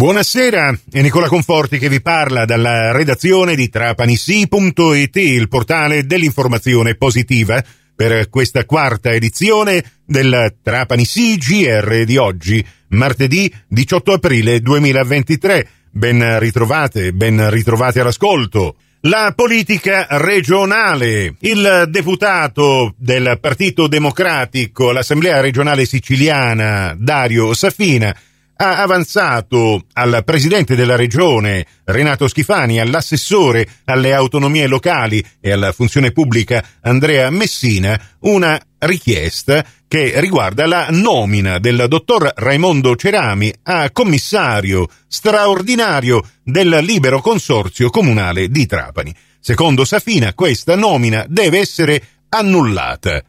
Buonasera, è Nicola Conforti che vi parla dalla redazione di trapanisi.it, il portale dell'informazione positiva, per questa quarta edizione del Trapani CGR di oggi, martedì 18 aprile 2023. Ben ritrovate, ben ritrovate all'ascolto. La politica regionale. Il deputato del Partito Democratico all'Assemblea regionale siciliana, Dario Safina, ha avanzato al presidente della regione Renato Schifani, all'assessore alle autonomie locali e alla funzione pubblica Andrea Messina una richiesta che riguarda la nomina del dottor Raimondo Cerami a commissario straordinario del libero consorzio comunale di Trapani. Secondo Safina questa nomina deve essere annullata,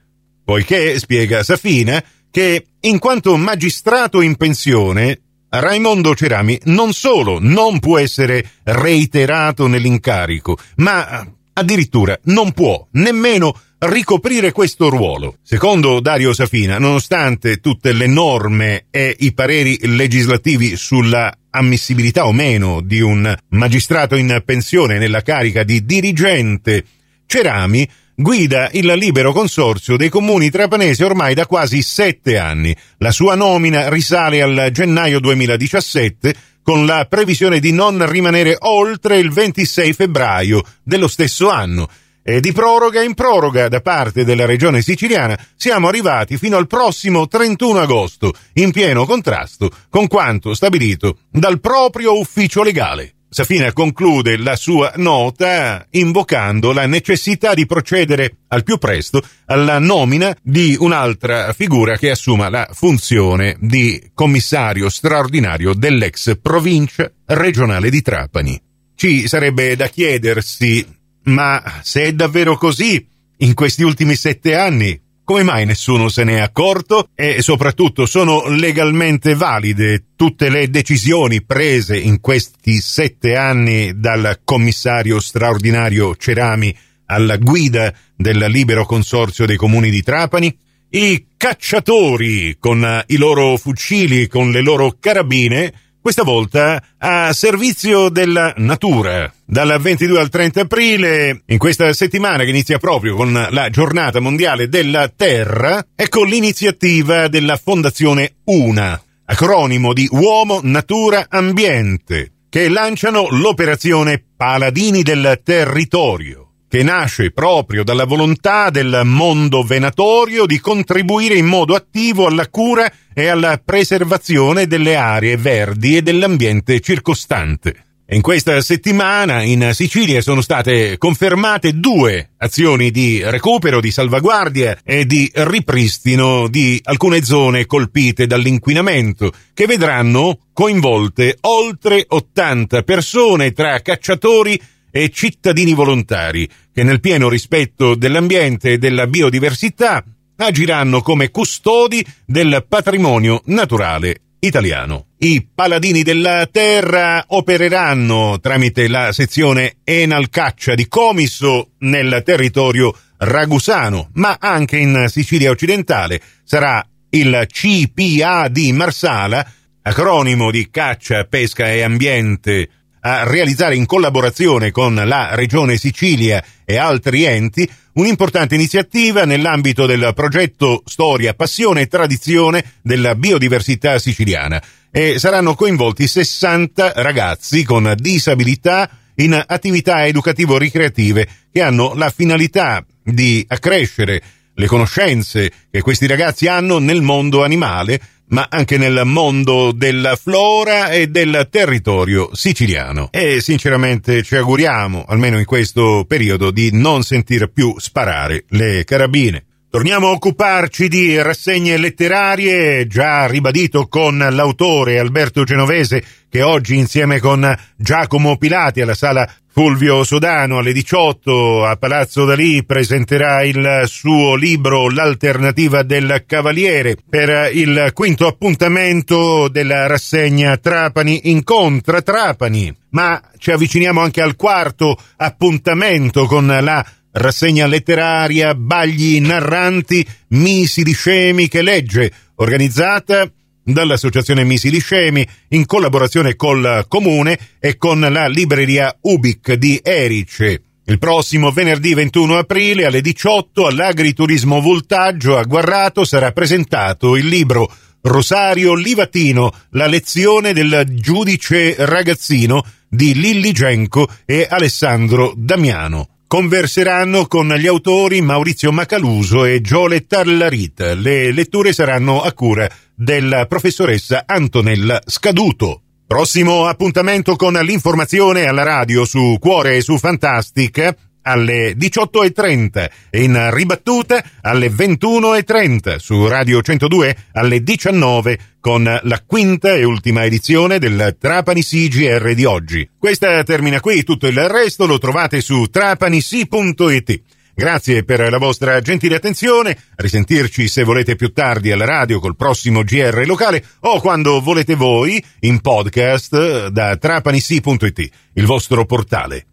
poiché, spiega Safina, che in quanto magistrato in pensione, Raimondo Cerami non solo non può essere reiterato nell'incarico, ma addirittura non può nemmeno ricoprire questo ruolo. Secondo Dario Safina, nonostante tutte le norme e i pareri legislativi sulla ammissibilità o meno di un magistrato in pensione nella carica di dirigente, Cerami guida il libero consorzio dei comuni trapanesi ormai da quasi sette anni. La sua nomina risale al gennaio 2017 con la previsione di non rimanere oltre il 26 febbraio dello stesso anno. E di proroga in proroga da parte della regione siciliana siamo arrivati fino al prossimo 31 agosto, in pieno contrasto con quanto stabilito dal proprio ufficio legale. Safina conclude la sua nota invocando la necessità di procedere al più presto alla nomina di un'altra figura che assuma la funzione di commissario straordinario dell'ex provincia regionale di Trapani. Ci sarebbe da chiedersi, ma se è davvero così, in questi ultimi sette anni, come mai nessuno se ne è accorto? E soprattutto sono legalmente valide tutte le decisioni prese in questi sette anni dal commissario straordinario Cerami alla guida del libero consorzio dei comuni di Trapani? I cacciatori con i loro fucili, con le loro carabine, questa volta a servizio della natura. Dal 22 al 30 aprile, in questa settimana che inizia proprio con la giornata mondiale della Terra, ecco l'iniziativa della Fondazione UNA, acronimo di Uomo, Natura, Ambiente, che lanciano l'operazione Paladini del Territorio che nasce proprio dalla volontà del mondo venatorio di contribuire in modo attivo alla cura e alla preservazione delle aree verdi e dell'ambiente circostante. In questa settimana in Sicilia sono state confermate due azioni di recupero, di salvaguardia e di ripristino di alcune zone colpite dall'inquinamento, che vedranno coinvolte oltre 80 persone tra cacciatori e cittadini volontari che nel pieno rispetto dell'ambiente e della biodiversità agiranno come custodi del patrimonio naturale italiano. I paladini della terra opereranno tramite la sezione Enal Caccia di Comiso nel territorio ragusano, ma anche in Sicilia occidentale sarà il CPA di Marsala, acronimo di Caccia, Pesca e Ambiente a realizzare in collaborazione con la Regione Sicilia e altri enti un'importante iniziativa nell'ambito del progetto Storia, Passione e Tradizione della biodiversità siciliana. E saranno coinvolti 60 ragazzi con disabilità in attività educativo-ricreative che hanno la finalità di accrescere le conoscenze che questi ragazzi hanno nel mondo animale ma anche nel mondo della flora e del territorio siciliano. E sinceramente ci auguriamo, almeno in questo periodo, di non sentir più sparare le carabine. Torniamo a occuparci di rassegne letterarie, già ribadito con l'autore Alberto Genovese, che oggi insieme con Giacomo Pilati alla sala Fulvio Sodano alle 18 a Palazzo Dalì presenterà il suo libro L'alternativa del Cavaliere per il quinto appuntamento della rassegna Trapani incontra Trapani. Ma ci avviciniamo anche al quarto appuntamento con la rassegna letteraria Bagli narranti, misi di scemi che legge, organizzata dall'Associazione Missili Scemi in collaborazione col Comune e con la libreria Ubic di Erice. Il prossimo venerdì 21 aprile alle 18 all'Agriturismo Voltaggio a Guarrato sarà presentato il libro Rosario Livatino, la lezione del giudice ragazzino di Lilli Genco e Alessandro Damiano. Converseranno con gli autori Maurizio Macaluso e Giole Tarlarita. Le letture saranno a cura della professoressa Antonella Scaduto. Prossimo appuntamento con l'informazione alla radio su Cuore e su Fantastica alle 18.30 e in ribattuta alle 21.30 su Radio 102 alle 19 con la quinta e ultima edizione del Trapani CGR di oggi. Questa termina qui, tutto il resto lo trovate su trapanisi.it. Grazie per la vostra gentile attenzione, risentirci se volete più tardi alla radio col prossimo GR locale o quando volete voi in podcast da trapanisi.it, il vostro portale